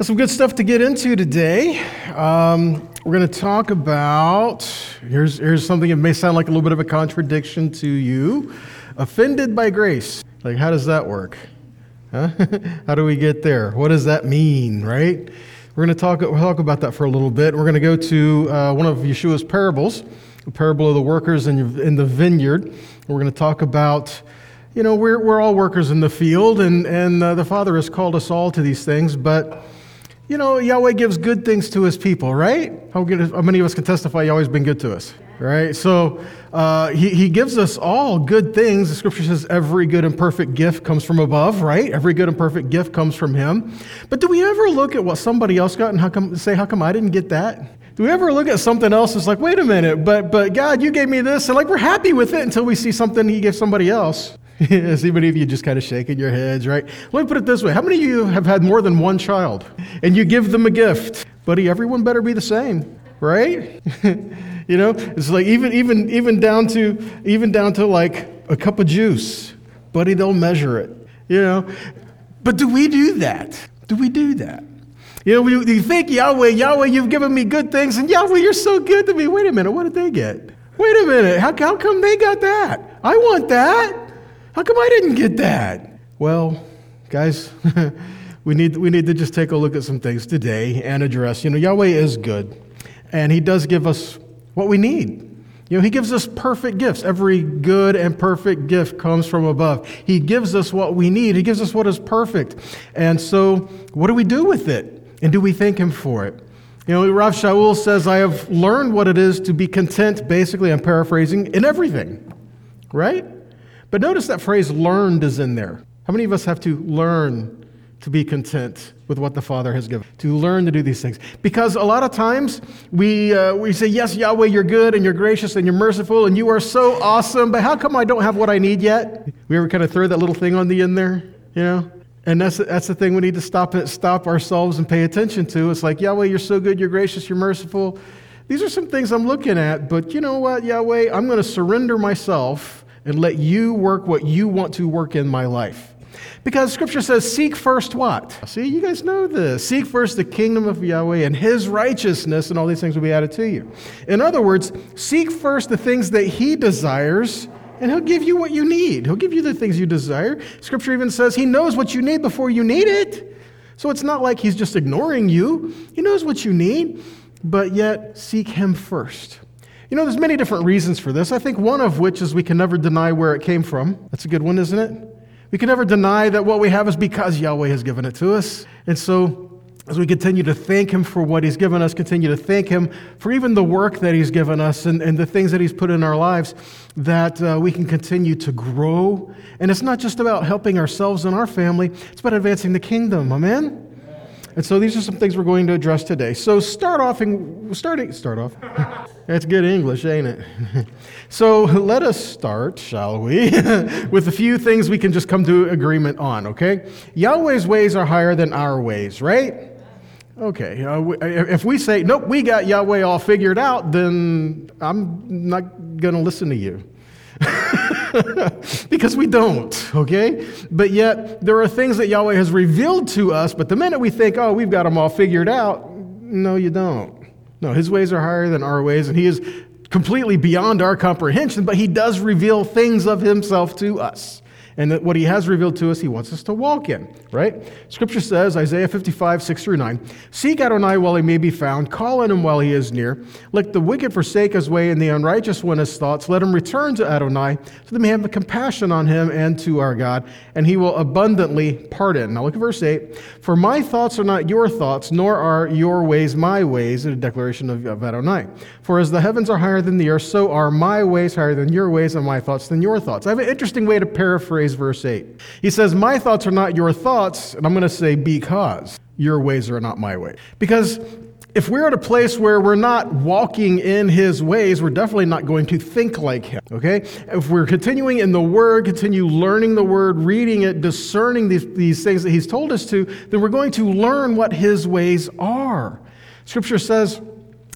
Got some good stuff to get into today. Um, we're going to talk about here's, here's something that may sound like a little bit of a contradiction to you offended by grace. Like, how does that work? Huh? how do we get there? What does that mean, right? We're going to talk, we'll talk about that for a little bit. We're going to go to uh, one of Yeshua's parables, the parable of the workers in, in the vineyard. We're going to talk about you know, we're, we're all workers in the field, and, and uh, the Father has called us all to these things, but you know, Yahweh gives good things to his people, right? How, good, how many of us can testify Yahweh's been good to us, right? So uh, he, he gives us all good things. The scripture says every good and perfect gift comes from above, right? Every good and perfect gift comes from him. But do we ever look at what somebody else got and how come, say, how come I didn't get that? Do we ever look at something else It's like, wait a minute, but, but God, you gave me this, and like we're happy with it until we see something he gave somebody else. See many of you just kind of shaking your heads, right? Let me put it this way How many of you have had more than one child and you give them a gift? Buddy, everyone better be the same, right? you know, it's like even, even, even, down to, even down to like a cup of juice. Buddy, they'll measure it, you know? But do we do that? Do we do that? You know, you think, Yahweh, Yahweh, you've given me good things, and Yahweh, you're so good to me. Wait a minute, what did they get? Wait a minute, how, how come they got that? I want that. How come I didn't get that? Well, guys, we need, we need to just take a look at some things today and address. You know, Yahweh is good, and He does give us what we need. You know, He gives us perfect gifts. Every good and perfect gift comes from above. He gives us what we need, He gives us what is perfect. And so, what do we do with it? And do we thank Him for it? You know, Rav Shaul says, I have learned what it is to be content, basically, I'm paraphrasing, in everything, right? But notice that phrase learned is in there. How many of us have to learn to be content with what the Father has given? To learn to do these things. Because a lot of times we, uh, we say, Yes, Yahweh, you're good and you're gracious and you're merciful and you are so awesome, but how come I don't have what I need yet? We ever kind of throw that little thing on the end there? You know? And that's, that's the thing we need to stop, it, stop ourselves and pay attention to. It's like, Yahweh, you're so good, you're gracious, you're merciful. These are some things I'm looking at, but you know what, Yahweh? I'm going to surrender myself and let you work what you want to work in my life. Because scripture says, seek first what? See, you guys know this. Seek first the kingdom of Yahweh and his righteousness, and all these things will be added to you. In other words, seek first the things that he desires, and he'll give you what you need. He'll give you the things you desire. Scripture even says he knows what you need before you need it. So it's not like he's just ignoring you, he knows what you need, but yet seek him first. You know, there's many different reasons for this. I think one of which is we can never deny where it came from. That's a good one, isn't it? We can never deny that what we have is because Yahweh has given it to us. And so, as we continue to thank Him for what He's given us, continue to thank Him for even the work that He's given us and, and the things that He's put in our lives, that uh, we can continue to grow. And it's not just about helping ourselves and our family, it's about advancing the kingdom. Amen? And so these are some things we're going to address today. So start off and starting start off. That's good English, ain't it? so let us start, shall we, with a few things we can just come to agreement on, okay? Yahweh's ways are higher than our ways, right? Okay, uh, if we say, nope, we got Yahweh all figured out, then I'm not going to listen to you. because we don't, okay? But yet, there are things that Yahweh has revealed to us, but the minute we think, oh, we've got them all figured out, no, you don't. No, his ways are higher than our ways, and he is completely beyond our comprehension, but he does reveal things of himself to us and that what he has revealed to us, he wants us to walk in, right? Scripture says, Isaiah 55, 6 through 9, Seek Adonai while he may be found, call on him while he is near. Let the wicked forsake his way, and the unrighteous one his thoughts. Let him return to Adonai, so that may have compassion on him and to our God, and he will abundantly pardon. Now look at verse 8. For my thoughts are not your thoughts, nor are your ways my ways, a declaration of, of Adonai. For as the heavens are higher than the earth, so are my ways higher than your ways, and my thoughts than your thoughts. I have an interesting way to paraphrase verse 8. He says, My thoughts are not your thoughts, and I'm going to say, because your ways are not my ways. Because if we're at a place where we're not walking in his ways, we're definitely not going to think like him, okay? If we're continuing in the word, continue learning the word, reading it, discerning these, these things that he's told us to, then we're going to learn what his ways are. Scripture says,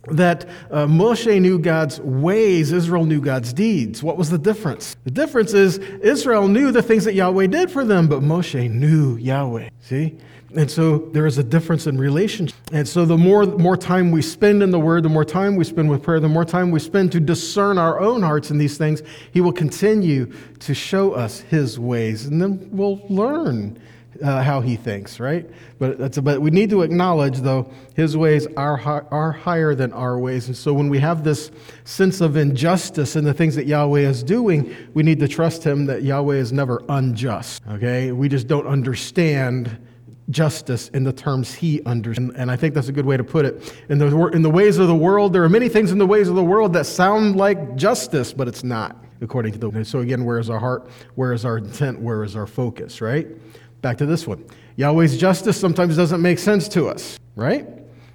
that uh, Moshe knew God's ways, Israel knew God's deeds. What was the difference? The difference is Israel knew the things that Yahweh did for them, but Moshe knew Yahweh. See? And so there is a difference in relationship. And so the more, more time we spend in the Word, the more time we spend with prayer, the more time we spend to discern our own hearts in these things, He will continue to show us His ways. And then we'll learn uh, how He thinks, right? But, but we need to acknowledge, though, His ways are, are higher than our ways. And so when we have this sense of injustice in the things that Yahweh is doing, we need to trust Him that Yahweh is never unjust, okay? We just don't understand justice in the terms he understands. And I think that's a good way to put it. In the, in the ways of the world, there are many things in the ways of the world that sound like justice, but it's not, according to the. So again, where is our heart? Where is our intent? Where is our focus, right? Back to this one. Yahweh's justice sometimes doesn't make sense to us, right?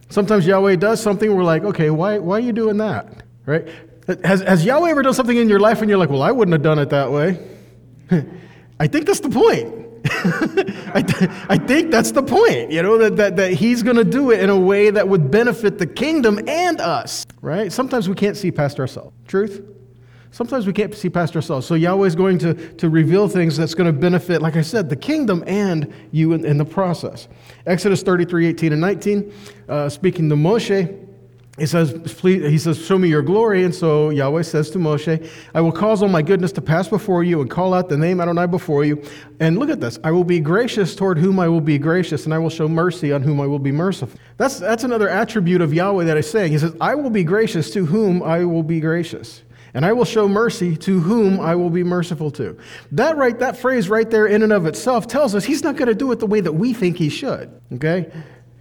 Sometimes Yahweh does something, we're like, okay, why, why are you doing that, right? Has, has Yahweh ever done something in your life and you're like, well, I wouldn't have done it that way? I think that's the point. I, th- I think that's the point, you know, that, that, that he's going to do it in a way that would benefit the kingdom and us, right? Sometimes we can't see past ourselves. Truth? Sometimes we can't see past ourselves. So Yahweh is going to, to reveal things that's going to benefit, like I said, the kingdom and you in, in the process. Exodus 33, 18 and 19, uh, speaking to Moshe, he says, he says, show me your glory. And so Yahweh says to Moshe, I will cause all my goodness to pass before you and call out the name Adonai before you. And look at this. I will be gracious toward whom I will be gracious, and I will show mercy on whom I will be merciful. That's, that's another attribute of Yahweh that is saying. He says, I will be gracious to whom I will be gracious. And I will show mercy to whom I will be merciful to. That right, that phrase right there in and of itself tells us he's not going to do it the way that we think he should. Okay?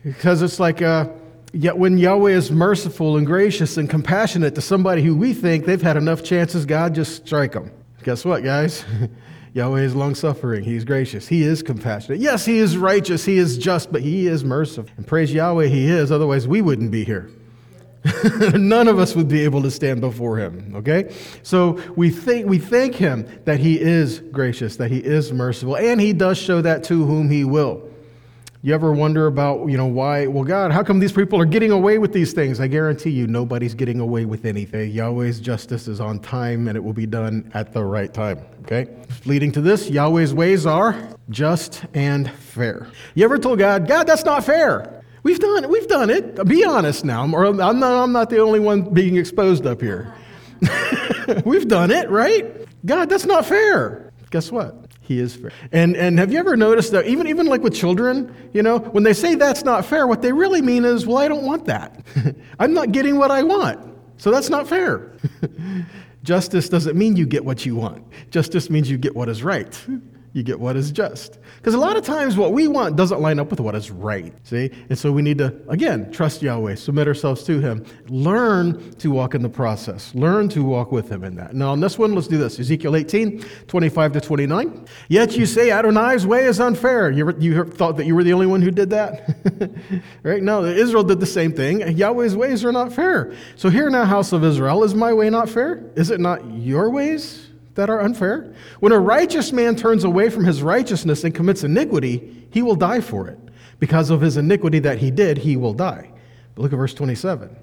Because it's like, uh, Yet when Yahweh is merciful and gracious and compassionate to somebody who we think they've had enough chances, God just strike them. Guess what, guys? Yahweh is long suffering. He's gracious. He is compassionate. Yes, He is righteous. He is just, but He is merciful. And praise Yahweh, He is. Otherwise, we wouldn't be here. None of us would be able to stand before Him. Okay? So we, think, we thank Him that He is gracious, that He is merciful, and He does show that to whom He will. You ever wonder about, you know, why? Well, God, how come these people are getting away with these things? I guarantee you, nobody's getting away with anything. Yahweh's justice is on time and it will be done at the right time. Okay? Leading to this, Yahweh's ways are just and fair. You ever told God, God, that's not fair? We've done it. We've done it. Be honest now. Or I'm not, I'm not the only one being exposed up here. We've done it, right? God, that's not fair. Guess what? He is fair. And, and have you ever noticed that even, even like with children, you know, when they say that's not fair, what they really mean is, well, I don't want that. I'm not getting what I want. So that's not fair. Justice doesn't mean you get what you want. Justice means you get what is right you get what is just. Because a lot of times what we want doesn't line up with what is right. See? And so we need to, again, trust Yahweh, submit ourselves to Him, learn to walk in the process, learn to walk with Him in that. Now, on this one, let's do this Ezekiel 18, 25 to 29. Yet you say Adonai's way is unfair. You, you thought that you were the only one who did that? right? No, Israel did the same thing. Yahweh's ways are not fair. So, here now, house of Israel, is my way not fair? Is it not your ways? That are unfair? When a righteous man turns away from his righteousness and commits iniquity, he will die for it. Because of his iniquity that he did, he will die. But look at verse 27.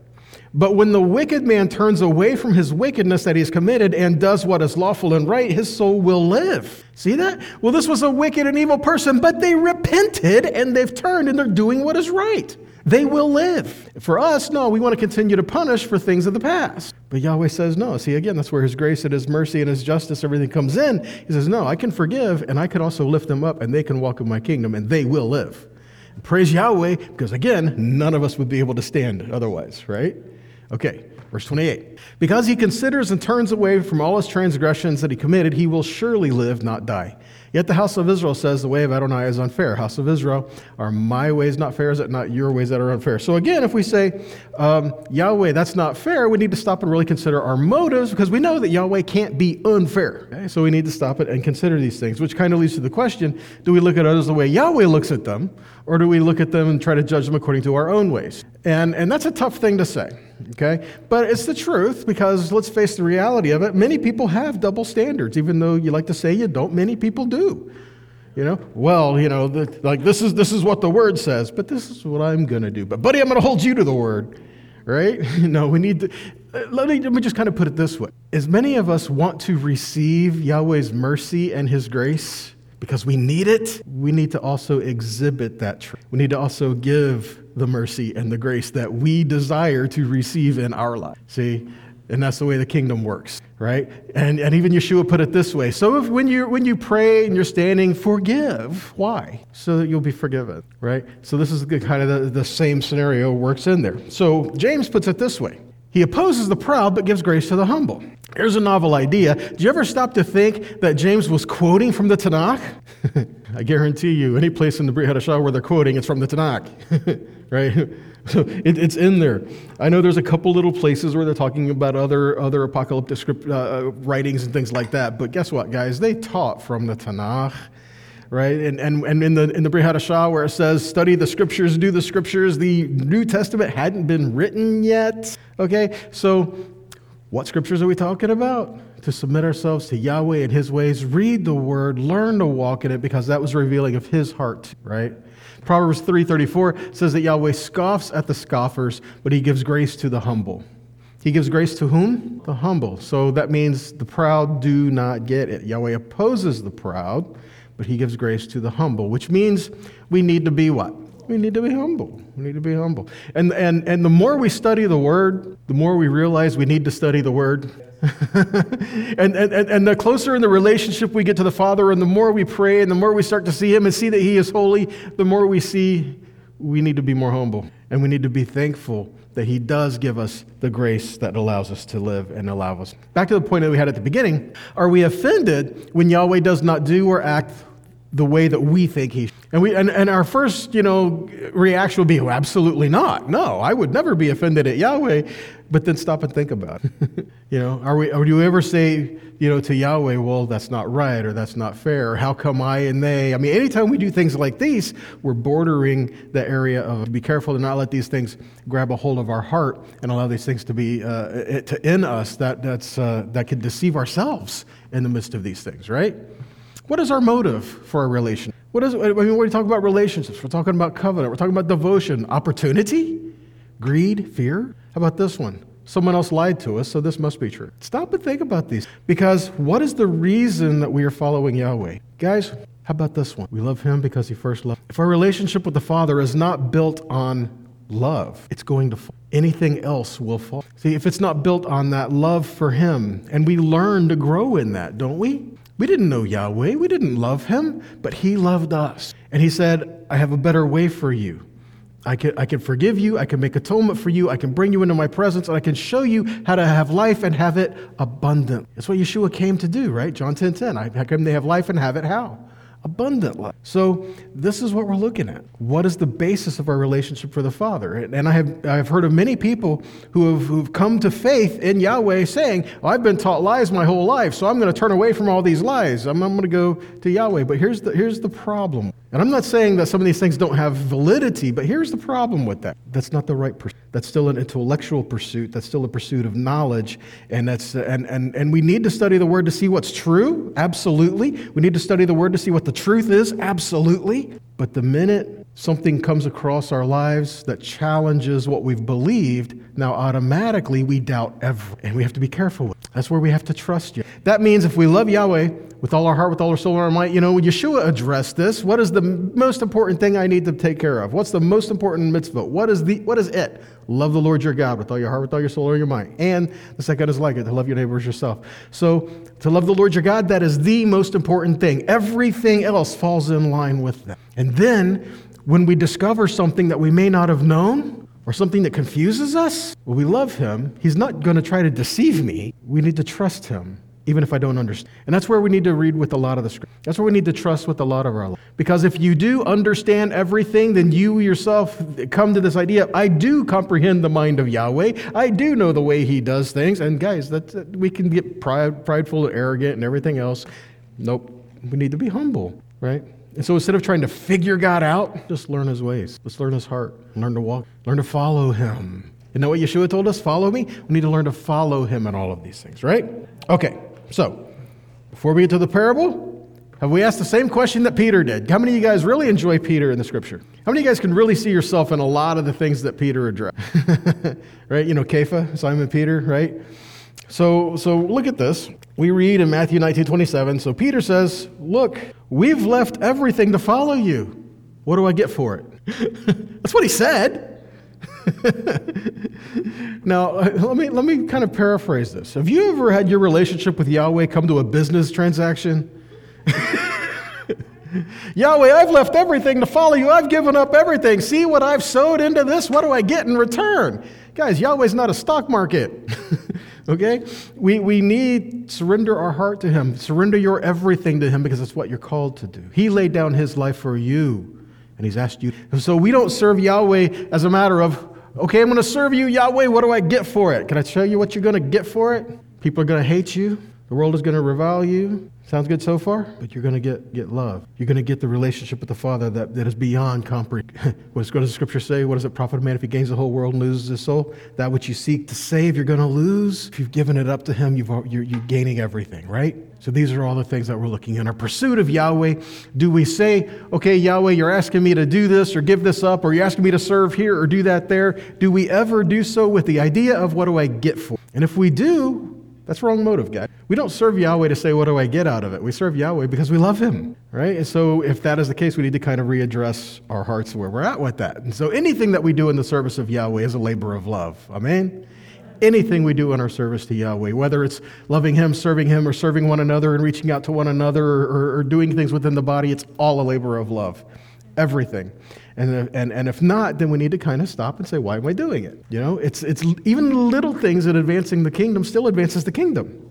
But when the wicked man turns away from his wickedness that he has committed and does what is lawful and right, his soul will live. See that? Well, this was a wicked and evil person, but they repented and they've turned and they're doing what is right they will live. For us, no, we want to continue to punish for things of the past. But Yahweh says no. See, again, that's where His grace and His mercy and His justice, everything comes in. He says, no, I can forgive and I can also lift them up and they can walk in my kingdom and they will live. Praise Yahweh, because again, none of us would be able to stand otherwise, right? Okay, verse 28. Because he considers and turns away from all his transgressions that he committed, he will surely live, not die. Yet the house of Israel says the way of Adonai is unfair. House of Israel, are my ways not fair? Is it not your ways that are unfair? So again, if we say, um, Yahweh, that's not fair, we need to stop and really consider our motives because we know that Yahweh can't be unfair. Okay? So we need to stop it and consider these things, which kind of leads to the question do we look at others the way Yahweh looks at them, or do we look at them and try to judge them according to our own ways? And, and that's a tough thing to say okay? But it's the truth because let's face the reality of it. Many people have double standards, even though you like to say you don't, many people do. You know, well, you know, the, like this is this is what the word says, but this is what I'm going to do. But buddy, I'm going to hold you to the word, right? no, we need to. Uh, let me, let me just kind of put it this way: as many of us want to receive Yahweh's mercy and His grace, because we need it, we need to also exhibit that truth. We need to also give the mercy and the grace that we desire to receive in our life. See? And that's the way the kingdom works, right? And, and even Yeshua put it this way. So if when you when you pray and you're standing, forgive. Why? So that you'll be forgiven, right? So this is the, kind of the, the same scenario works in there. So James puts it this way. He opposes the proud but gives grace to the humble. Here's a novel idea. Do you ever stop to think that James was quoting from the Tanakh? I guarantee you, any place in the Brit Hadashah where they're quoting, it's from the Tanakh, right? So it, it's in there. I know there's a couple little places where they're talking about other, other apocalyptic script, uh, writings and things like that. But guess what, guys? They taught from the Tanakh, right? And, and, and in the, in the Brit Hadashah, where it says, study the scriptures, do the scriptures, the New Testament hadn't been written yet. Okay? So what scriptures are we talking about? To submit ourselves to Yahweh and His ways, read the Word, learn to walk in it, because that was revealing of His heart, right? Proverbs 3:34 says that Yahweh scoffs at the scoffers, but he gives grace to the humble. He gives grace to whom? The humble. So that means the proud do not get it. Yahweh opposes the proud, but he gives grace to the humble, which means we need to be what? We need to be humble. We need to be humble. And, and, and the more we study the Word, the more we realize we need to study the Word. and, and, and the closer in the relationship we get to the Father, and the more we pray, and the more we start to see Him and see that He is holy, the more we see we need to be more humble. And we need to be thankful that He does give us the grace that allows us to live and allow us. Back to the point that we had at the beginning are we offended when Yahweh does not do or act the way that we think he should? and we and, and our first you know reaction will be oh, absolutely not no i would never be offended at yahweh but then stop and think about it you know are we or do you ever say you know to yahweh well that's not right or that's not fair or how come i and they i mean anytime we do things like these we're bordering the area of be careful to not let these things grab a hold of our heart and allow these things to be uh, to in us that that's uh, that can deceive ourselves in the midst of these things right what is our motive for a relation? What is, I mean, when we talk about relationships, we're talking about covenant, we're talking about devotion, opportunity, greed, fear. How about this one? Someone else lied to us, so this must be true. Stop and think about these. Because what is the reason that we are following Yahweh? Guys, how about this one? We love Him because He first loved. If our relationship with the Father is not built on love, it's going to fall. Anything else will fall. See, if it's not built on that love for Him, and we learn to grow in that, don't we? We didn't know Yahweh. We didn't love him, but he loved us. And he said, I have a better way for you. I can, I can forgive you. I can make atonement for you. I can bring you into my presence, and I can show you how to have life and have it abundant. That's what Yeshua came to do, right? John 10 10. How come they have life and have it how? Abundant life. So this is what we're looking at. What is the basis of our relationship for the Father? And I have I've heard of many people who have who've come to faith in Yahweh saying, well, I've been taught lies my whole life, so I'm going to turn away from all these lies. I'm, I'm going to go to Yahweh. But here's the here's the problem. And I'm not saying that some of these things don't have validity, but here's the problem with that. That's not the right pursuit. That's still an intellectual pursuit. That's still a pursuit of knowledge. And, that's, and, and, and we need to study the Word to see what's true. Absolutely. We need to study the Word to see what the truth is. Absolutely. But the minute something comes across our lives that challenges what we've believed, now automatically we doubt everything. And we have to be careful with. That's where we have to trust you. That means if we love Yahweh, with all our heart, with all our soul, and our might. You know, when Yeshua addressed this. What is the most important thing I need to take care of? What's the most important mitzvah? What is the what is it? Love the Lord your God with all your heart, with all your soul, and your mind. And the second is like it, to love your neighbor as yourself. So to love the Lord your God, that is the most important thing. Everything else falls in line with that. And then when we discover something that we may not have known, or something that confuses us, well, we love him. He's not going to try to deceive me. We need to trust him even if I don't understand. And that's where we need to read with a lot of the script. That's where we need to trust with a lot of our life. Because if you do understand everything, then you yourself come to this idea I do comprehend the mind of Yahweh. I do know the way he does things. And guys, that's, we can get pride, prideful and arrogant and everything else. Nope. We need to be humble, right? And so instead of trying to figure God out, just learn his ways. Let's learn his heart. Learn to walk. Learn to follow him. You know what Yeshua told us? Follow me. We need to learn to follow him in all of these things, right? Okay. So, before we get to the parable, have we asked the same question that Peter did? How many of you guys really enjoy Peter in the scripture? How many of you guys can really see yourself in a lot of the things that Peter addressed? right? You know, Kepha, Simon Peter, right? So, so look at this. We read in Matthew 19 27. So Peter says, Look, we've left everything to follow you. What do I get for it? That's what he said. now, let me, let me kind of paraphrase this. Have you ever had your relationship with Yahweh come to a business transaction? Yahweh, I've left everything to follow you. I've given up everything. See what I've sowed into this? What do I get in return? Guys, Yahweh's not a stock market. okay? We, we need surrender our heart to Him. Surrender your everything to Him because it's what you're called to do. He laid down His life for you, and He's asked you. So we don't serve Yahweh as a matter of, okay, I'm going to serve you, Yahweh. What do I get for it? Can I tell you what you're going to get for it? People are going to hate you. The world is going to revile you. Sounds good so far? But you're going to get, get love. You're going to get the relationship with the Father that, that is beyond comprehension. what does the scripture say? What does it profit a man if he gains the whole world and loses his soul? That which you seek to save, you're going to lose. If you've given it up to him, you've, you're, you're gaining everything, right? So these are all the things that we're looking in our pursuit of Yahweh. Do we say, okay, Yahweh, you're asking me to do this or give this up, or you're asking me to serve here or do that there? Do we ever do so with the idea of what do I get for? And if we do, that's wrong motive, guy. We don't serve Yahweh to say, what do I get out of it? We serve Yahweh because we love him, right? And so if that is the case, we need to kind of readdress our hearts where we're at with that. And so anything that we do in the service of Yahweh is a labor of love. Amen? Anything we do in our service to Yahweh, whether it's loving him, serving him, or serving one another and reaching out to one another or, or, or doing things within the body, it's all a labor of love. Everything. And, and, and if not, then we need to kind of stop and say, why am I doing it? You know, it's, it's even little things in advancing the kingdom still advances the kingdom.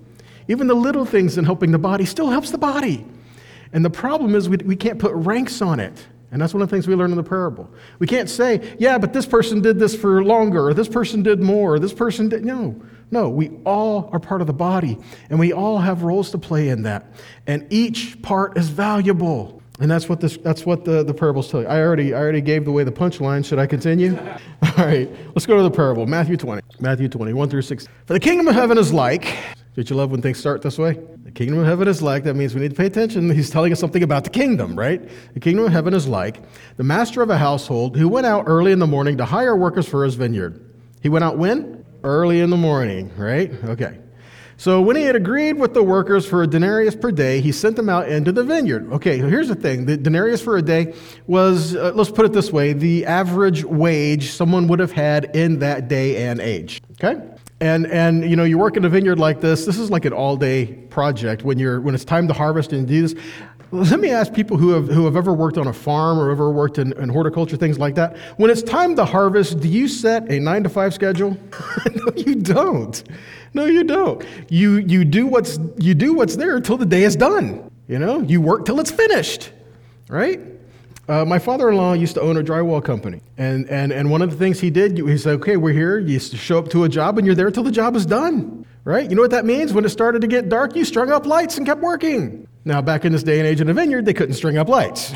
Even the little things in helping the body still helps the body. And the problem is we, we can't put ranks on it. And that's one of the things we learn in the parable. We can't say, yeah, but this person did this for longer, or this person did more, or this person did. No, no, we all are part of the body, and we all have roles to play in that. And each part is valuable. And that's what, this, that's what the, the parables tell you. I already, I already gave away the punchline. Should I continue? All right, let's go to the parable. Matthew 20. Matthew 20, 1 through 6. For the kingdom of heaven is like, did you love when things start this way? The kingdom of heaven is like, that means we need to pay attention. He's telling us something about the kingdom, right? The kingdom of heaven is like the master of a household who went out early in the morning to hire workers for his vineyard. He went out when? Early in the morning, right? Okay. So when he had agreed with the workers for a denarius per day, he sent them out into the vineyard. Okay, so here's the thing the denarius for a day was, uh, let's put it this way, the average wage someone would have had in that day and age. Okay? And, and you know, you work in a vineyard like this, this is like an all day project when, you're, when it's time to harvest and do this. Let me ask people who have, who have ever worked on a farm or ever worked in, in horticulture, things like that. When it's time to harvest, do you set a nine to five schedule? no, you don't. No, you don't. You, you, do what's, you do what's there until the day is done. You know, you work till it's finished, right? Uh, my father-in-law used to own a drywall company, and, and, and one of the things he did, he said, okay, we're here. You show up to a job, and you're there till the job is done, right? You know what that means? When it started to get dark, you strung up lights and kept working. Now, back in this day and age in a vineyard, they couldn't string up lights.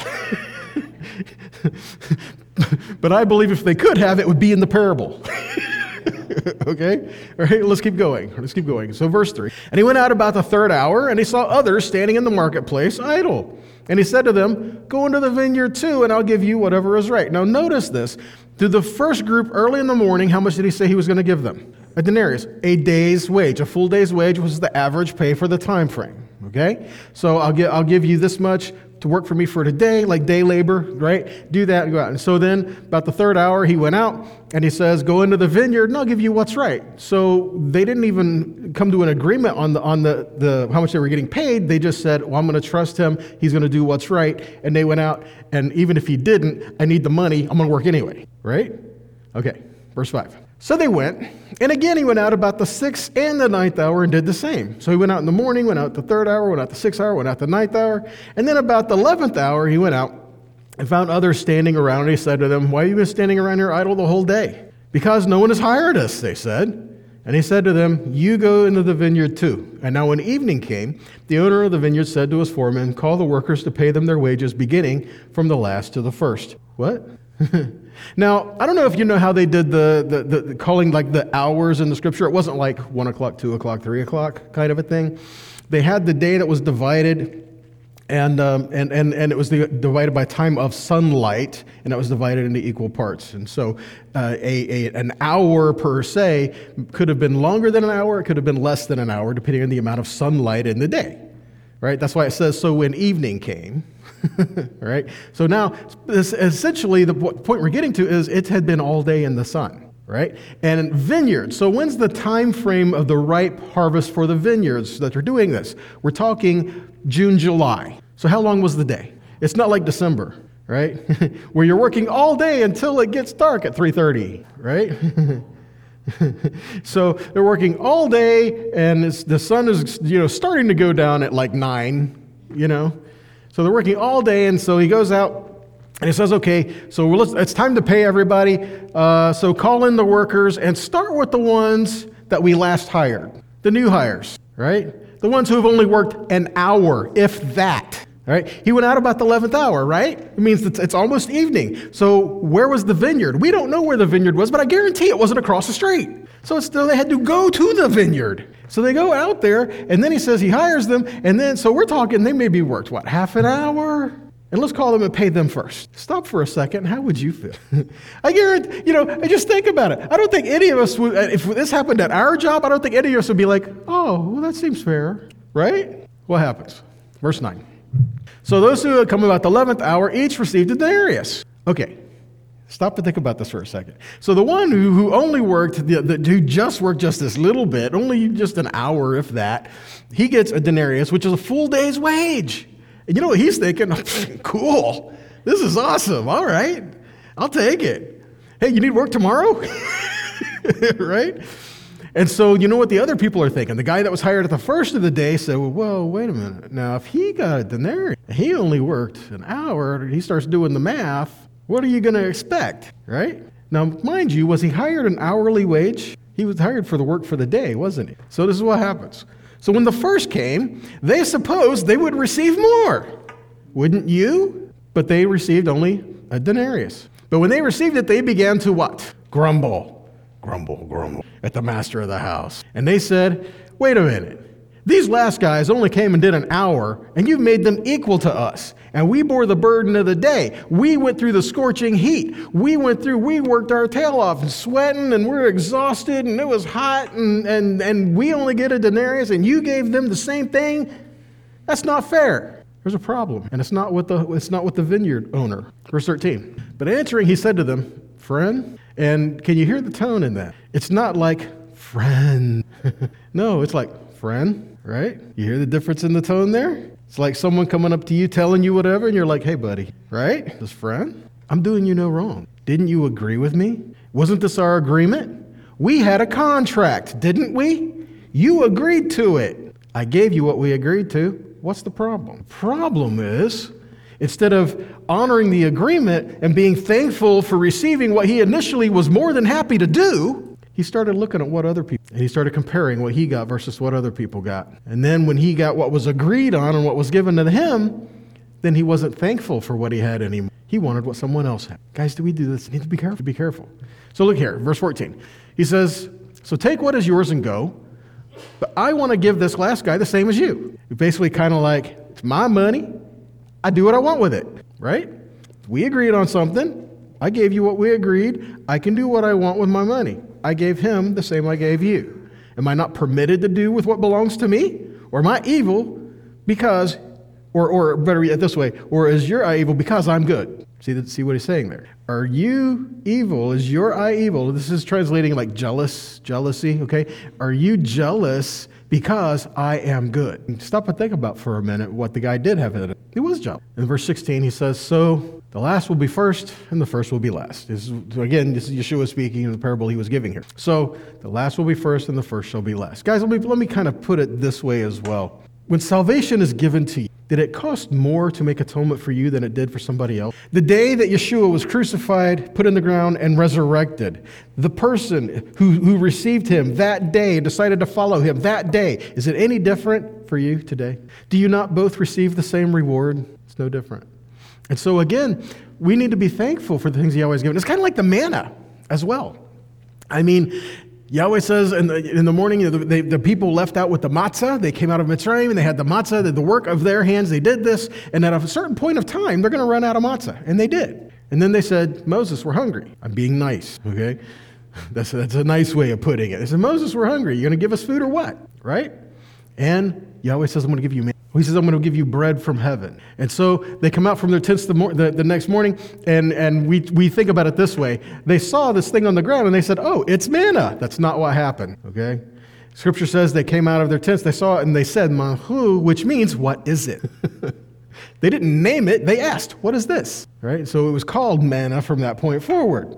but I believe if they could have, it would be in the parable. okay? All right, let's keep going. Let's keep going. So, verse 3 And he went out about the third hour, and he saw others standing in the marketplace idle. And he said to them, Go into the vineyard too, and I'll give you whatever is right. Now, notice this. To the first group early in the morning, how much did he say he was going to give them? A denarius, a day's wage. A full day's wage was the average pay for the time frame. Okay? So I'll, get, I'll give you this much to work for me for today, like day labor, right? Do that and go out. And so then, about the third hour, he went out and he says, Go into the vineyard and I'll give you what's right. So they didn't even come to an agreement on the on the, the how much they were getting paid. They just said, Well, I'm gonna trust him, he's gonna do what's right. And they went out, and even if he didn't, I need the money, I'm gonna work anyway, right? Okay, verse 5. So they went, and again he went out about the sixth and the ninth hour and did the same. So he went out in the morning, went out the third hour, went out the sixth hour, went out the ninth hour, and then about the eleventh hour he went out and found others standing around, and he said to them, Why have you been standing around here idle the whole day? Because no one has hired us, they said. And he said to them, You go into the vineyard too. And now when evening came, the owner of the vineyard said to his foreman, Call the workers to pay them their wages, beginning from the last to the first. What? Now, I don't know if you know how they did the, the, the, the, calling like the hours in the scripture. It wasn't like 1 o'clock, 2 o'clock, 3 o'clock kind of a thing. They had the day that was divided And, um, and, and, and it was the, divided by time of sunlight, and it was divided into equal parts. And so uh, a, a, an hour per se could have been longer than an hour, it could have been less than an hour, depending on the amount of sunlight in the day. Right? That's why it says, so when evening came. right? So now, this, essentially, the point we're getting to is it had been all day in the sun right? And vineyards. So when's the time frame of the ripe harvest for the vineyards that are doing this? We're talking June, July. So how long was the day? It's not like December, right? Where you're working all day until it gets dark at 3:30, right? so they're working all day and the sun is you know starting to go down at like 9, you know. So they're working all day and so he goes out and he says, okay, so it's time to pay everybody. Uh, so call in the workers and start with the ones that we last hired, the new hires, right? The ones who have only worked an hour, if that. Right? He went out about the 11th hour, right? It means it's, it's almost evening. So, where was the vineyard? We don't know where the vineyard was, but I guarantee it wasn't across the street. So, still, they had to go to the vineyard. So, they go out there, and then he says he hires them, and then, so we're talking, they maybe worked, what, half an hour? And let's call them and pay them first. Stop for a second. How would you feel? I guarantee, you know, just think about it. I don't think any of us would, uh, if this happened at our job, I don't think any of us would be like, oh, well, that seems fair, right? What happens? Verse 9. So those who had come about the 11th hour each received a denarius. Okay, stop to think about this for a second. So the one who, who only worked, the, the, who just worked just this little bit, only just an hour, if that, he gets a denarius, which is a full day's wage. And you know what he's thinking? cool. This is awesome. All right. I'll take it. Hey, you need work tomorrow? right? And so, you know what the other people are thinking? The guy that was hired at the first of the day said, well, whoa, wait a minute. Now, if he got a denarius, he only worked an hour, he starts doing the math, what are you going to expect? Right? Now, mind you, was he hired an hourly wage? He was hired for the work for the day, wasn't he? So, this is what happens. So when the first came, they supposed they would receive more. Wouldn't you? But they received only a denarius. But when they received it, they began to what? Grumble, grumble, grumble at the master of the house. And they said, Wait a minute. These last guys only came and did an hour, and you've made them equal to us. And we bore the burden of the day. We went through the scorching heat. We went through, we worked our tail off and sweating and we are exhausted and it was hot and, and, and we only get a denarius and you gave them the same thing. That's not fair. There's a problem. And it's not with the, it's not with the vineyard owner. Verse 13. But answering, he said to them, Friend, and can you hear the tone in that? It's not like, friend. no, it's like, friend, right? You hear the difference in the tone there? It's like someone coming up to you telling you whatever, and you're like, hey, buddy, right? This friend, I'm doing you no wrong. Didn't you agree with me? Wasn't this our agreement? We had a contract, didn't we? You agreed to it. I gave you what we agreed to. What's the problem? Problem is, instead of honoring the agreement and being thankful for receiving what he initially was more than happy to do, he started looking at what other people and he started comparing what he got versus what other people got. And then when he got what was agreed on and what was given to him, then he wasn't thankful for what he had anymore. He wanted what someone else had. Guys, do we do this? You need to be careful. Be careful. So look here, verse 14. He says, So take what is yours and go, but I want to give this last guy the same as you. Basically, kind of like, it's my money. I do what I want with it, right? We agreed on something. I gave you what we agreed. I can do what I want with my money. I gave him the same I gave you. Am I not permitted to do with what belongs to me? Or am I evil because, or, or better yet this way, or is your eye evil because I'm good? See, that, see what he's saying there. Are you evil? Is your eye evil? This is translating like jealous, jealousy, okay? Are you jealous because I am good? Stop and think about for a minute what the guy did have in it. He was jealous. In verse 16, he says, So the last will be first, and the first will be last. This is, again, this is Yeshua speaking in the parable he was giving here. So the last will be first, and the first shall be last. Guys, let me, let me kind of put it this way as well. When salvation is given to you, did it cost more to make atonement for you than it did for somebody else? The day that Yeshua was crucified, put in the ground, and resurrected, the person who, who received him that day, decided to follow him that day, is it any different for you today? Do you not both receive the same reward? It's no different. And so, again, we need to be thankful for the things He always given. It's kind of like the manna as well. I mean, Yahweh says in the, in the morning, the, they, the people left out with the matzah. They came out of Mitzrayim and they had the matzah, the, the work of their hands. They did this. And at a certain point of time, they're going to run out of matzah. And they did. And then they said, Moses, we're hungry. I'm being nice, okay? That's, that's a nice way of putting it. They said, Moses, we're hungry. You're going to give us food or what? Right? And Yahweh says, I'm going to give you man. He says, I'm going to give you bread from heaven. And so they come out from their tents the, mor- the, the next morning, and, and we, we think about it this way. They saw this thing on the ground, and they said, Oh, it's manna. That's not what happened, okay? Scripture says they came out of their tents, they saw it, and they said, Mahu, which means, What is it? they didn't name it, they asked, What is this? Right? So it was called manna from that point forward.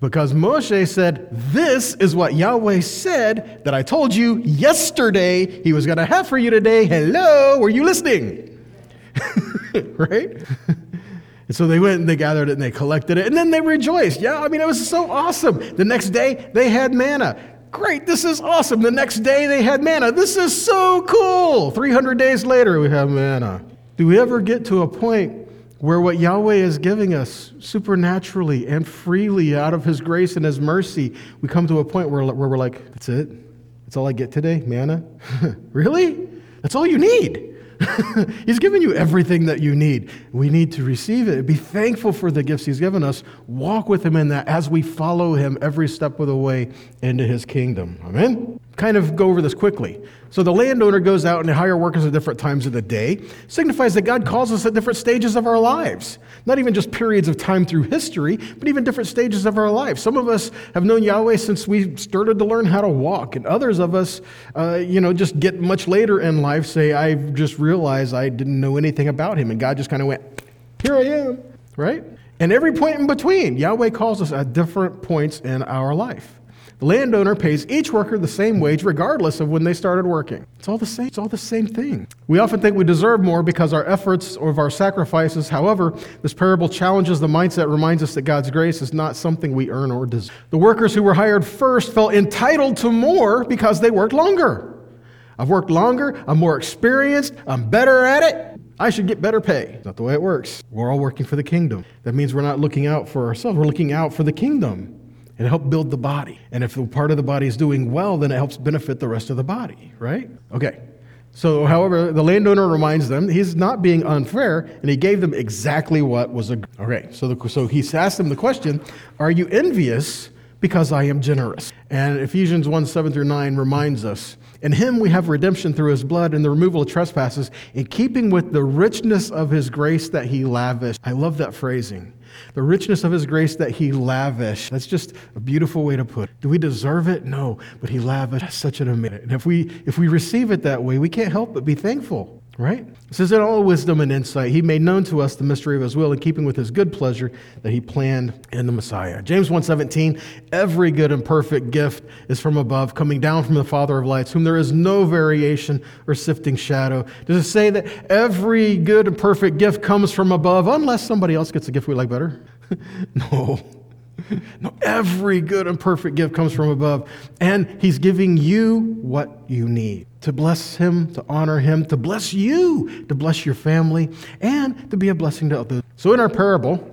Because Moshe said, This is what Yahweh said that I told you yesterday he was going to have for you today. Hello, were you listening? right? And so they went and they gathered it and they collected it and then they rejoiced. Yeah, I mean, it was so awesome. The next day they had manna. Great, this is awesome. The next day they had manna. This is so cool. 300 days later we have manna. Do we ever get to a point where what Yahweh is giving us supernaturally and freely out of His grace and His mercy, we come to a point where, where we're like, that's it? That's all I get today? Manna? really? That's all you need. he's given you everything that you need. We need to receive it. Be thankful for the gifts He's given us. Walk with Him in that as we follow Him every step of the way into His kingdom. Amen? Kind of go over this quickly. So the landowner goes out and hire workers at different times of the day. Signifies that God calls us at different stages of our lives. Not even just periods of time through history, but even different stages of our life. Some of us have known Yahweh since we started to learn how to walk, and others of us, uh, you know, just get much later in life say, I've just realized I didn't know anything about him, and God just kind of went, here I am, right? And every point in between, Yahweh calls us at different points in our life. The landowner pays each worker the same wage regardless of when they started working. It's all the same. It's all the same thing. We often think we deserve more because our efforts or of our sacrifices. However, this parable challenges the mindset, reminds us that God's grace is not something we earn or deserve. The workers who were hired first felt entitled to more because they worked longer. I've worked longer, I'm more experienced, I'm better at it. I should get better pay. Not the way it works. We're all working for the kingdom. That means we're not looking out for ourselves, we're looking out for the kingdom. It helps build the body. And if the part of the body is doing well, then it helps benefit the rest of the body, right? Okay. So, however, the landowner reminds them he's not being unfair, and he gave them exactly what was a. Okay, so, the, so he asked them the question Are you envious because I am generous? And Ephesians 1 7 through 9 reminds us In him we have redemption through his blood and the removal of trespasses, in keeping with the richness of his grace that he lavished. I love that phrasing. The richness of his grace that he lavished. That's just a beautiful way to put it. Do we deserve it? No, but he lavished such an amazing. And if we if we receive it that way, we can't help but be thankful. Right? It says, In all wisdom and insight, he made known to us the mystery of his will in keeping with his good pleasure that he planned in the Messiah. James 1:17, every good and perfect gift is from above, coming down from the Father of lights, whom there is no variation or sifting shadow. Does it say that every good and perfect gift comes from above, unless somebody else gets a gift we like better? no. No, every good and perfect gift comes from above. And he's giving you what you need to bless him, to honor him, to bless you, to bless your family, and to be a blessing to others. So in our parable,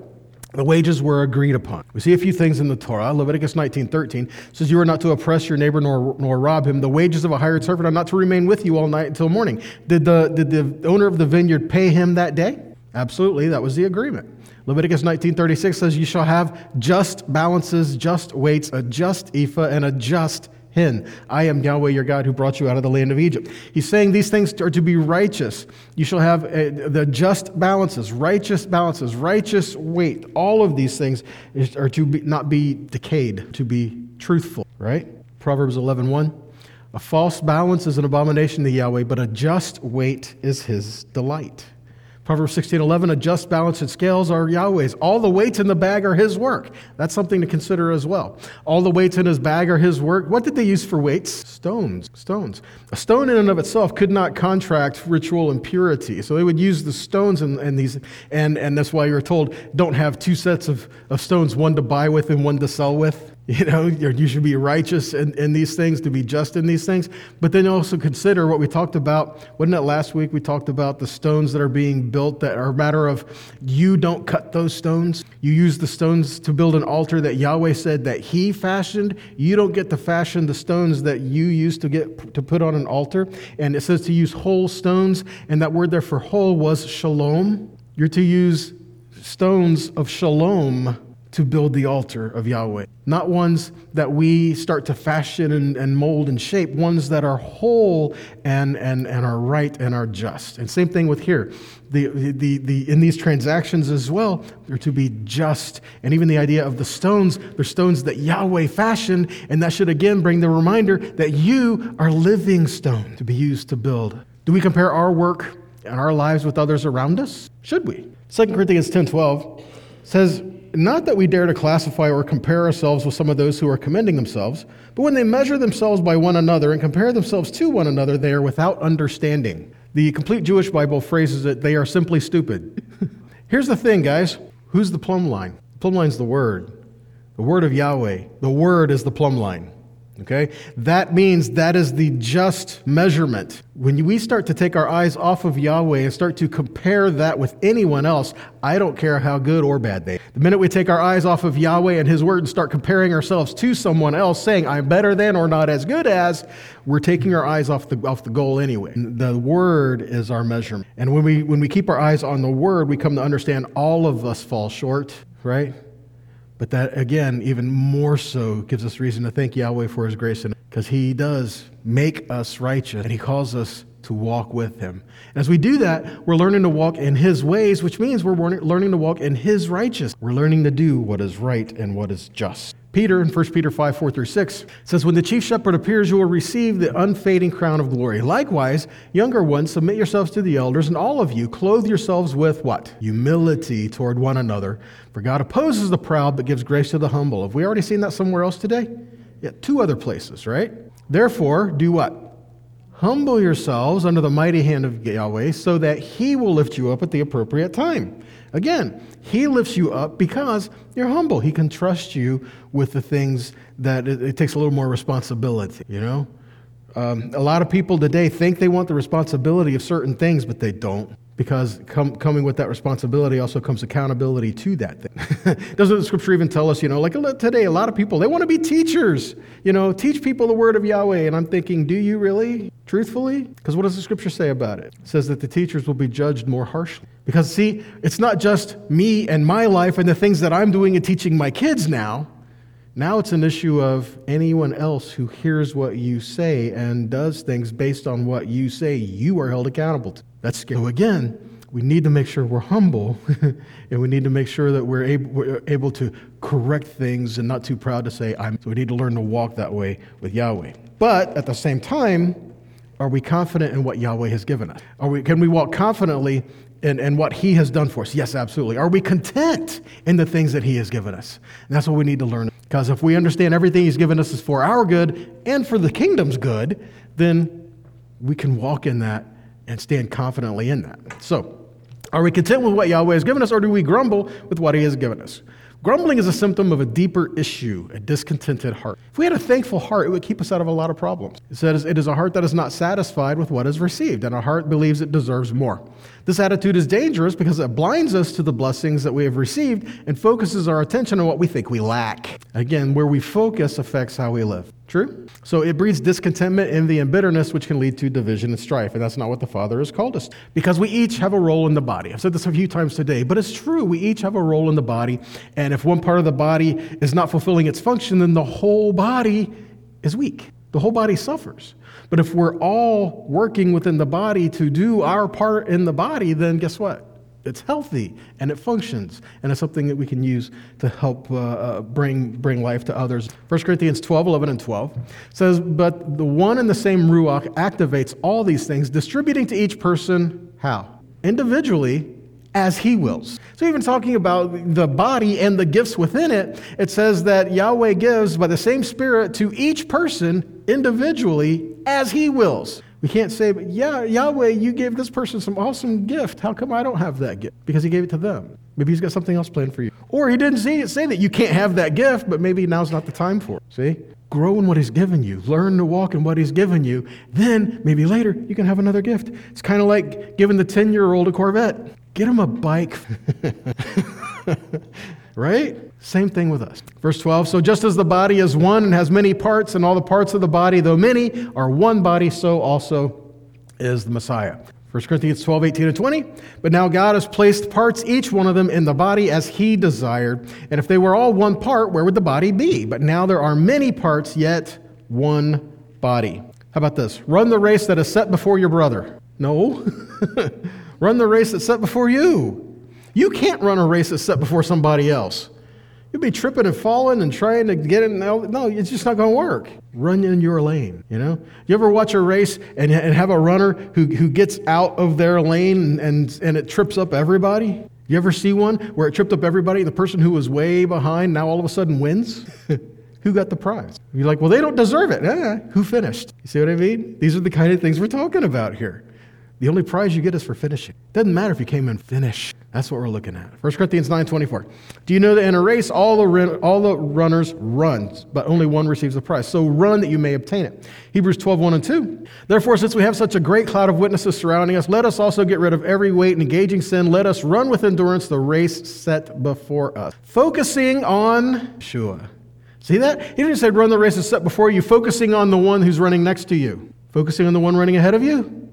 the wages were agreed upon. We see a few things in the Torah. Leviticus 19:13 says, "You are not to oppress your neighbor nor, nor rob him. The wages of a hired servant are not to remain with you all night until morning." Did the, did the owner of the vineyard pay him that day? Absolutely, that was the agreement. Leviticus 19:36 says, "You shall have just balances, just weights, a just ephah, and a just hin. I am Yahweh your God who brought you out of the land of Egypt." He's saying these things are to be righteous. You shall have uh, the just balances, righteous balances, righteous weight. All of these things are to be, not be decayed, to be truthful. Right? Proverbs 11:1. A false balance is an abomination to Yahweh, but a just weight is his delight. Proverbs 16:11, a just balance and scales are Yahweh's. All the weights in the bag are his work. That's something to consider as well. All the weights in his bag are his work. What did they use for weights? Stones. Stones. A stone in and of itself could not contract ritual impurity. So they would use the stones and, and these and, and that's why you're told don't have two sets of, of stones, one to buy with and one to sell with. You know, you should be righteous in, in these things, to be just in these things. But then also consider what we talked about. Wasn't it last week we talked about the stones that are being built that are a matter of you don't cut those stones. You use the stones to build an altar that Yahweh said that He fashioned. You don't get to fashion the stones that you used to get to put on an altar. And it says to use whole stones, and that word there for whole was shalom. You're to use stones of shalom to build the altar of Yahweh. Not ones that we start to fashion and, and, mold and shape, ones that are whole and, and, and are right and are just. And same thing with here. The, the, the, in these transactions as well, they're to be just. And even the idea of the stones, they're stones that Yahweh fashioned, and that should again bring the reminder that you are living stone to be used to build. Do we compare our work and our lives with others around us? Should we? 2 Corinthians 10 12 says, not that we dare to classify or compare ourselves with some of those who are commending themselves, but when they measure themselves by one another and compare themselves to one another, they are without understanding. The complete Jewish Bible phrases it, they are simply stupid. Here's the thing, guys. Who's the plumb line? The plumb line's the Word. The Word of Yahweh. The Word is the plumb line. Okay? That means that is the just measurement. When we start to take our eyes off of Yahweh and start to compare that with anyone else, I don't care how good or bad they. The minute we take our eyes off of Yahweh and His Word and start comparing ourselves to someone else, saying I'm better than or not as good as, we're taking our eyes off the off the goal anyway. The Word is our measurement, and when we when we keep our eyes on the Word, we come to understand all of us fall short, right? But that, again, even more so gives us reason to thank Yahweh for his grace, because he does make us righteous, and he calls us to walk with him. And as we do that, we're learning to walk in his ways, which means we're learning to walk in his righteousness. We're learning to do what is right and what is just. Peter in 1 Peter 5, 4 through 6 says, When the chief shepherd appears, you will receive the unfading crown of glory. Likewise, younger ones, submit yourselves to the elders, and all of you clothe yourselves with what? Humility toward one another. For God opposes the proud, but gives grace to the humble. Have we already seen that somewhere else today? Yeah, two other places, right? Therefore, do what? Humble yourselves under the mighty hand of Yahweh, so that he will lift you up at the appropriate time. Again, he lifts you up because you're humble. He can trust you with the things that it, it takes a little more responsibility, you know? Um, a lot of people today think they want the responsibility of certain things, but they don't because com- coming with that responsibility also comes accountability to that thing. Doesn't the scripture even tell us, you know, like today, a lot of people, they want to be teachers, you know, teach people the word of Yahweh. And I'm thinking, do you really, truthfully? Because what does the scripture say about it? It says that the teachers will be judged more harshly. Because, see, it's not just me and my life and the things that I'm doing and teaching my kids now. Now it's an issue of anyone else who hears what you say and does things based on what you say, you are held accountable to. That's scary. So again, we need to make sure we're humble and we need to make sure that we're able, we're able to correct things and not too proud to say, I'm. So we need to learn to walk that way with Yahweh. But at the same time, are we confident in what Yahweh has given us? Are we, can we walk confidently in, in what He has done for us? Yes, absolutely. Are we content in the things that He has given us? And that's what we need to learn. Because if we understand everything He's given us is for our good and for the kingdom's good, then we can walk in that and stand confidently in that. So, are we content with what Yahweh has given us, or do we grumble with what He has given us? Grumbling is a symptom of a deeper issue, a discontented heart. If we had a thankful heart, it would keep us out of a lot of problems. It says it is a heart that is not satisfied with what is received, and a heart believes it deserves more. This attitude is dangerous because it blinds us to the blessings that we have received and focuses our attention on what we think we lack. Again, where we focus affects how we live. True? So it breeds discontentment, envy, and bitterness, which can lead to division and strife. And that's not what the Father has called us. Because we each have a role in the body. I've said this a few times today, but it's true. We each have a role in the body. And if one part of the body is not fulfilling its function, then the whole body is weak. The whole body suffers. But if we're all working within the body to do our part in the body, then guess what? It's healthy and it functions, and it's something that we can use to help uh, uh, bring, bring life to others. 1 Corinthians 12, 11, and 12 says, But the one and the same Ruach activates all these things, distributing to each person how? Individually as he wills. So, even talking about the body and the gifts within it, it says that Yahweh gives by the same Spirit to each person individually as he wills. We can't say, but yeah, Yahweh, you gave this person some awesome gift. How come I don't have that gift? Because he gave it to them. Maybe he's got something else planned for you. Or he didn't say, say that you can't have that gift, but maybe now's not the time for it. See? Grow in what he's given you. Learn to walk in what he's given you. Then, maybe later, you can have another gift. It's kind of like giving the 10 year old a Corvette. Get him a bike. right? Same thing with us. Verse 12 So just as the body is one and has many parts, and all the parts of the body, though many, are one body, so also is the Messiah. 1 Corinthians 12, 18, and 20. But now God has placed parts, each one of them, in the body as he desired. And if they were all one part, where would the body be? But now there are many parts, yet one body. How about this? Run the race that is set before your brother. No. run the race that's set before you. You can't run a race that's set before somebody else. You'll be tripping and falling and trying to get in. No, it's just not going to work. Run in your lane, you know? You ever watch a race and, and have a runner who, who gets out of their lane and, and, it trips up everybody? You ever see one where it tripped up everybody? and The person who was way behind now all of a sudden wins? who got the prize? You're like, well, they don't deserve it. Eh, who finished? You see what I mean? These are the kind of things we're talking about here. The only prize you get is for finishing. Doesn't matter if you came in finish. That's what we're looking at. 1 Corinthians 9:24. Do you know that in a race all the all the runners run, but only one receives the prize? So run that you may obtain it. Hebrews 12:1 and 2. Therefore, since we have such a great cloud of witnesses surrounding us, let us also get rid of every weight and engaging sin. Let us run with endurance the race set before us. Focusing on Yeshua. See that? He didn't say run the race set before you, focusing on the one who's running next to you. Focusing on the one running ahead of you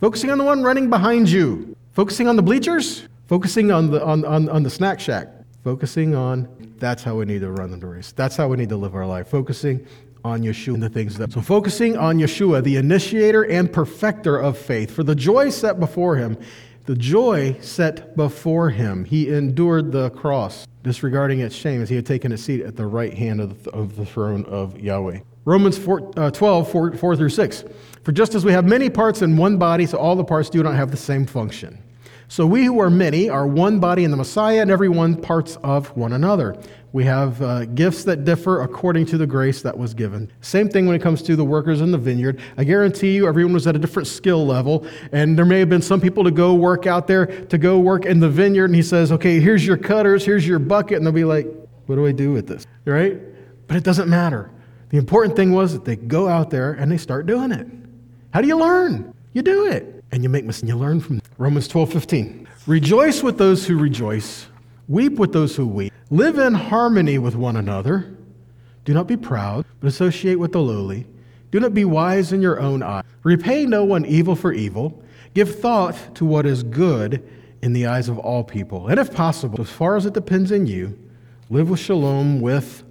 Focusing on the one running behind you. Focusing on the bleachers. Focusing on the, on, on, on the snack shack. Focusing on that's how we need to run the race. That's how we need to live our life. Focusing on Yeshua and the things that. So, focusing on Yeshua, the initiator and perfecter of faith, for the joy set before him, the joy set before him, he endured the cross, disregarding its shame as he had taken a seat at the right hand of the, of the throne of Yahweh. Romans 4, uh, 12, 4, 4 through 6. For just as we have many parts in one body, so all the parts do not have the same function. So we who are many are one body in the Messiah, and every one parts of one another. We have uh, gifts that differ according to the grace that was given. Same thing when it comes to the workers in the vineyard. I guarantee you, everyone was at a different skill level, and there may have been some people to go work out there, to go work in the vineyard, and he says, Okay, here's your cutters, here's your bucket, and they'll be like, What do I do with this? Right? But it doesn't matter. The important thing was that they go out there and they start doing it. How do you learn? You do it. And you make mistakes and you learn from Romans 12, 15. Rejoice with those who rejoice, weep with those who weep. Live in harmony with one another. Do not be proud, but associate with the lowly. Do not be wise in your own eyes. Repay no one evil for evil. Give thought to what is good in the eyes of all people. And if possible, as far as it depends on you, live with shalom with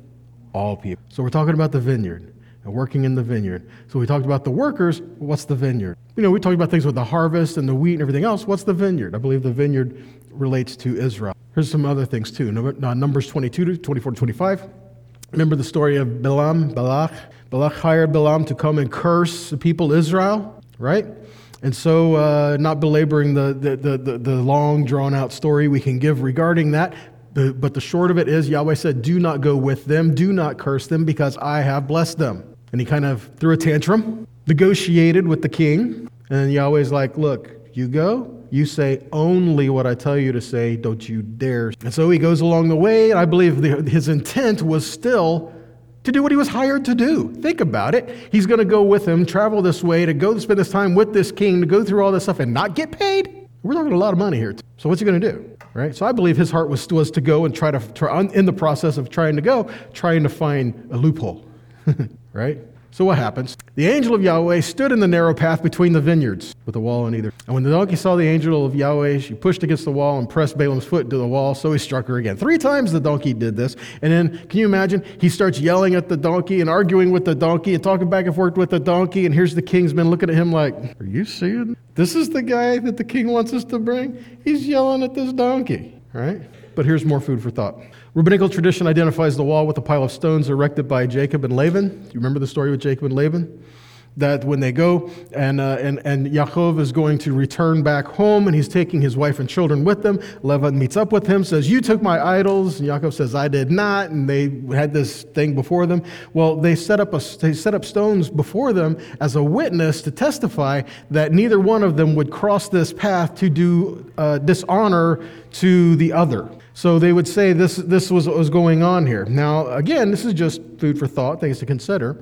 all people. So we're talking about the vineyard and working in the vineyard. So we talked about the workers. What's the vineyard? You know, we talked about things with the harvest and the wheat and everything else. What's the vineyard? I believe the vineyard relates to Israel. Here's some other things too. Uh, Numbers 22 to 24 to 25. Remember the story of Balaam, Balak? Balak hired Balaam to come and curse the people Israel, right? And so, uh, not belaboring the, the, the, the long, drawn out story we can give regarding that, but the short of it is Yahweh said, Do not go with them, do not curse them, because I have blessed them. And he kind of threw a tantrum, negotiated with the king, and Yahweh's like, Look, you go, you say only what I tell you to say, don't you dare. And so he goes along the way, and I believe the, his intent was still to do what he was hired to do. Think about it. He's going to go with him, travel this way, to go spend this time with this king, to go through all this stuff and not get paid. We're talking a lot of money here. So what's he going to do? Right? So I believe his heart was, was to go and try to, in the process of trying to go, trying to find a loophole. right? So what happens? The angel of Yahweh stood in the narrow path between the vineyards with a wall on either. And when the donkey saw the angel of Yahweh, she pushed against the wall and pressed Balaam's foot into the wall, so he struck her again. Three times the donkey did this. And then, can you imagine? He starts yelling at the donkey and arguing with the donkey and talking back and forth with the donkey. And here's the king's men looking at him like, Are you seeing? This is the guy that the king wants us to bring? He's yelling at this donkey, right? But here's more food for thought. Rabbinical tradition identifies the wall with a pile of stones erected by Jacob and Laban. Do you remember the story with Jacob and Laban? that when they go and, uh, and, and Yaakov is going to return back home and he's taking his wife and children with them, Lavan meets up with him, says, You took my idols. And Yaakov says, I did not. And they had this thing before them. Well, they set up, a, they set up stones before them as a witness to testify that neither one of them would cross this path to do uh, dishonor to the other. So they would say this, this was what was going on here. Now, again, this is just food for thought, things to consider,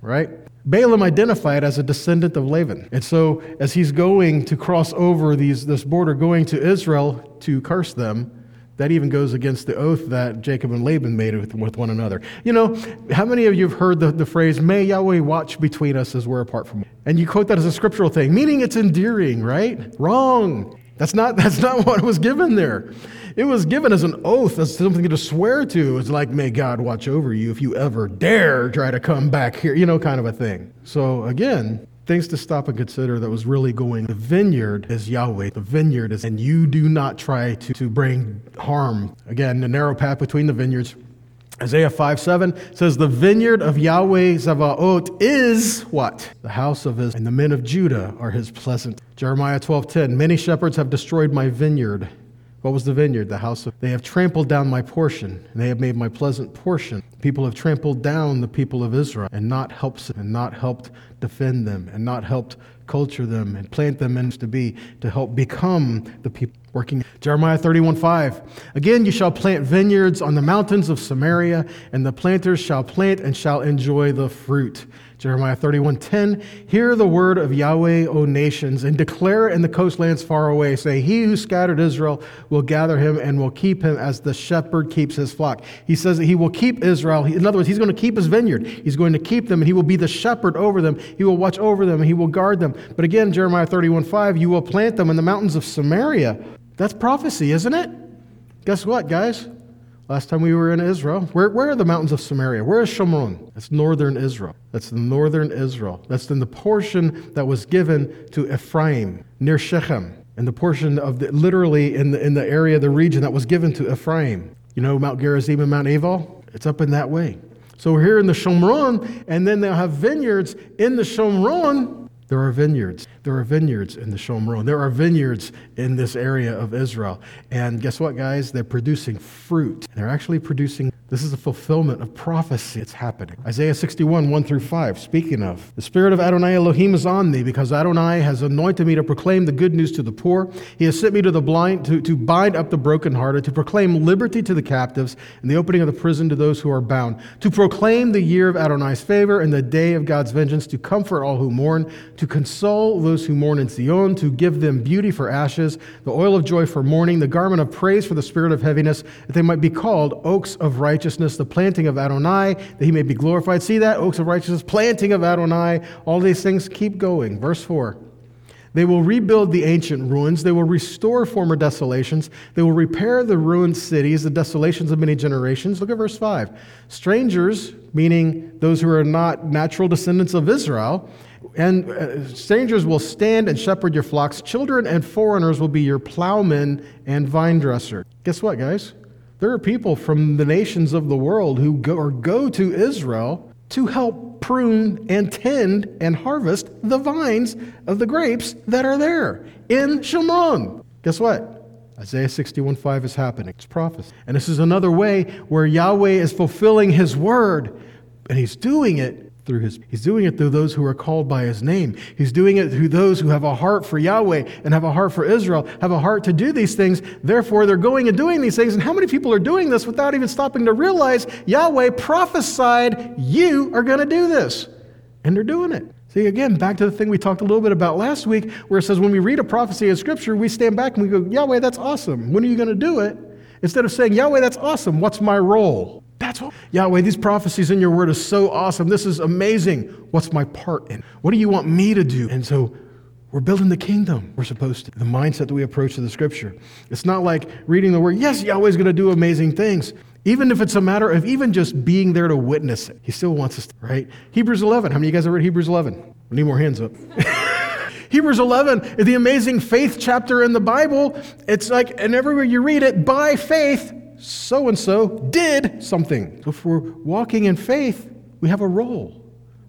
right? Balaam identified as a descendant of Laban. And so as he's going to cross over these, this border, going to Israel to curse them, that even goes against the oath that Jacob and Laban made with, with one another. You know, how many of you have heard the, the phrase, May Yahweh watch between us as we're apart from? And you quote that as a scriptural thing, meaning it's endearing, right? Wrong. That's not, that's not what was given there. It was given as an oath, as something to swear to. It's like, may God watch over you if you ever dare try to come back here, you know, kind of a thing. So again, things to stop and consider that was really going. The vineyard is Yahweh. The vineyard is, and you do not try to, to bring harm. Again, the narrow path between the vineyards. Isaiah 5 7 says, The vineyard of Yahweh Zavaot is what? The house of his, and the men of Judah are his pleasant. Jeremiah 12 10, Many shepherds have destroyed my vineyard what was the vineyard? The house of. They have trampled down my portion, and they have made my pleasant portion. People have trampled down the people of Israel and not helped and not helped defend them and not helped culture them and plant them into to be to help become the people working. Jeremiah 31 5. Again, you shall plant vineyards on the mountains of Samaria, and the planters shall plant and shall enjoy the fruit. Jeremiah 31:10 Hear the word of Yahweh, O nations, and declare in the coastlands far away. Say, He who scattered Israel will gather him and will keep him as the shepherd keeps his flock. He says that he will keep Israel. In other words, he's going to keep his vineyard. He's going to keep them, and he will be the shepherd over them. He will watch over them, and he will guard them. But again, Jeremiah 31:5, you will plant them in the mountains of Samaria. That's prophecy, isn't it? Guess what, guys? Last time we were in Israel, where, where are the mountains of Samaria? Where is Shomron? That's northern Israel. That's the northern Israel. That's in the portion that was given to Ephraim near Shechem, and the portion of the, literally in the, in the area, the region that was given to Ephraim. You know Mount Gerizim and Mount Ebal? It's up in that way. So we're here in the Shomron, and then they'll have vineyards in the Shomron there are vineyards. There are vineyards in the Shomron. There are vineyards in this area of Israel. And guess what, guys? They're producing fruit. They're actually producing this is a fulfillment of prophecy. It's happening. Isaiah 61, 1 through 5. Speaking of, the Spirit of Adonai Elohim is on me because Adonai has anointed me to proclaim the good news to the poor. He has sent me to the blind, to, to bind up the brokenhearted, to proclaim liberty to the captives and the opening of the prison to those who are bound, to proclaim the year of Adonai's favor and the day of God's vengeance, to comfort all who mourn, to console those who mourn in Zion, to give them beauty for ashes, the oil of joy for mourning, the garment of praise for the spirit of heaviness, that they might be called oaks of righteousness righteousness, the planting of Adonai, that he may be glorified. See that? Oaks of righteousness, planting of Adonai. All these things keep going. Verse 4. They will rebuild the ancient ruins. They will restore former desolations. They will repair the ruined cities, the desolations of many generations. Look at verse 5. Strangers, meaning those who are not natural descendants of Israel, and uh, strangers will stand and shepherd your flocks. Children and foreigners will be your plowmen and vine dresser. Guess what, guys? There are people from the nations of the world who go, or go to Israel to help prune and tend and harvest the vines of the grapes that are there in Shomron. Guess what? Isaiah 61:5 is happening. It's prophecy. And this is another way where Yahweh is fulfilling his word, and he's doing it through his he's doing it through those who are called by his name. He's doing it through those who have a heart for yahweh and have a heart for israel have a heart to do these things. Therefore they're going and doing these things. And how many people are doing this without even stopping to realize yahweh prophesied you are going to do this? And they're doing it. See again back to the thing we talked a little bit about last week where it says when we read a prophecy in scripture we stand back and we go yahweh that's awesome. When are you going to do it? Instead of saying yahweh that's awesome. What's my role that's what, Yahweh, these prophecies in your word are so awesome. This is amazing. What's my part in? What do you want me to do? And so we're building the kingdom. We're supposed to. The mindset that we approach to the scripture. It's not like reading the word, yes, Yahweh's going to do amazing things. Even if it's a matter of even just being there to witness it, he still wants us, to, right? Hebrews 11. How many of you guys have read Hebrews 11? We need more hands up. Hebrews 11, the amazing faith chapter in the Bible. It's like, and everywhere you read it, by faith, so and so did something. So if we're walking in faith, we have a role.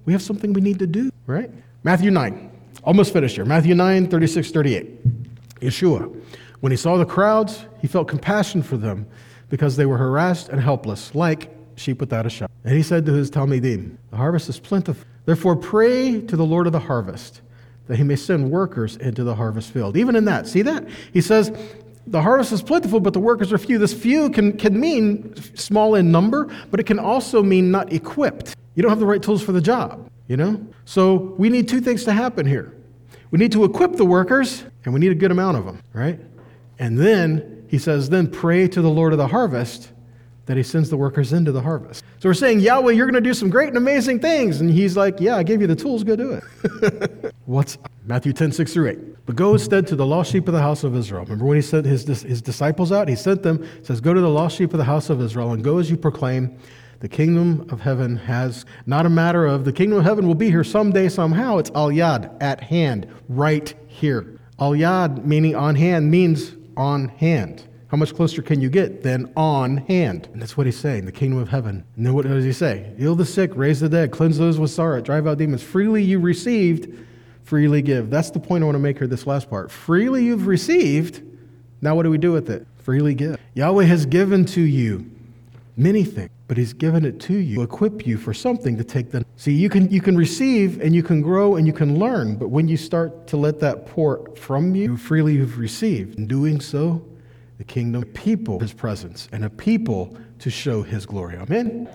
we have something we need to do, right? Matthew 9. Almost finished here. Matthew 9, 36, 38. Yeshua. When he saw the crowds, he felt compassion for them because they were harassed and helpless, like sheep without a shepherd. And he said to his Talmidim, The harvest is plentiful. Therefore, pray to the Lord of the harvest that he may send workers into the harvest field. Even in that, see that? He says, the harvest is plentiful, but the workers are few. This few can, can mean small in number, but it can also mean not equipped. You don't have the right tools for the job, you know? So we need two things to happen here. We need to equip the workers, and we need a good amount of them, right? And then he says, then pray to the Lord of the harvest that he sends the workers into the harvest. So we're saying, Yahweh, you're going to do some great and amazing things. And he's like, yeah, I gave you the tools, go do it. What's Matthew 10, 6 through 8. But go instead to the lost sheep of the house of Israel. Remember when he sent his, his disciples out? He sent them, says, Go to the lost sheep of the house of Israel and go as you proclaim, the kingdom of heaven has not a matter of the kingdom of heaven will be here someday, somehow. It's al yad, at hand, right here. Al yad, meaning on hand, means on hand. How much closer can you get than on hand? And that's what he's saying, the kingdom of heaven. And then what does he say? Heal the sick, raise the dead, cleanse those with sorrow, drive out demons. Freely you received, freely give. That's the point I want to make here, this last part. Freely you've received, now what do we do with it? Freely give. Yahweh has given to you many things, but he's given it to you to equip you for something to take the See, you can you can receive and you can grow and you can learn, but when you start to let that pour from you, freely you've received. In doing so, the kingdom, people, his presence, and a people to show his glory. Amen.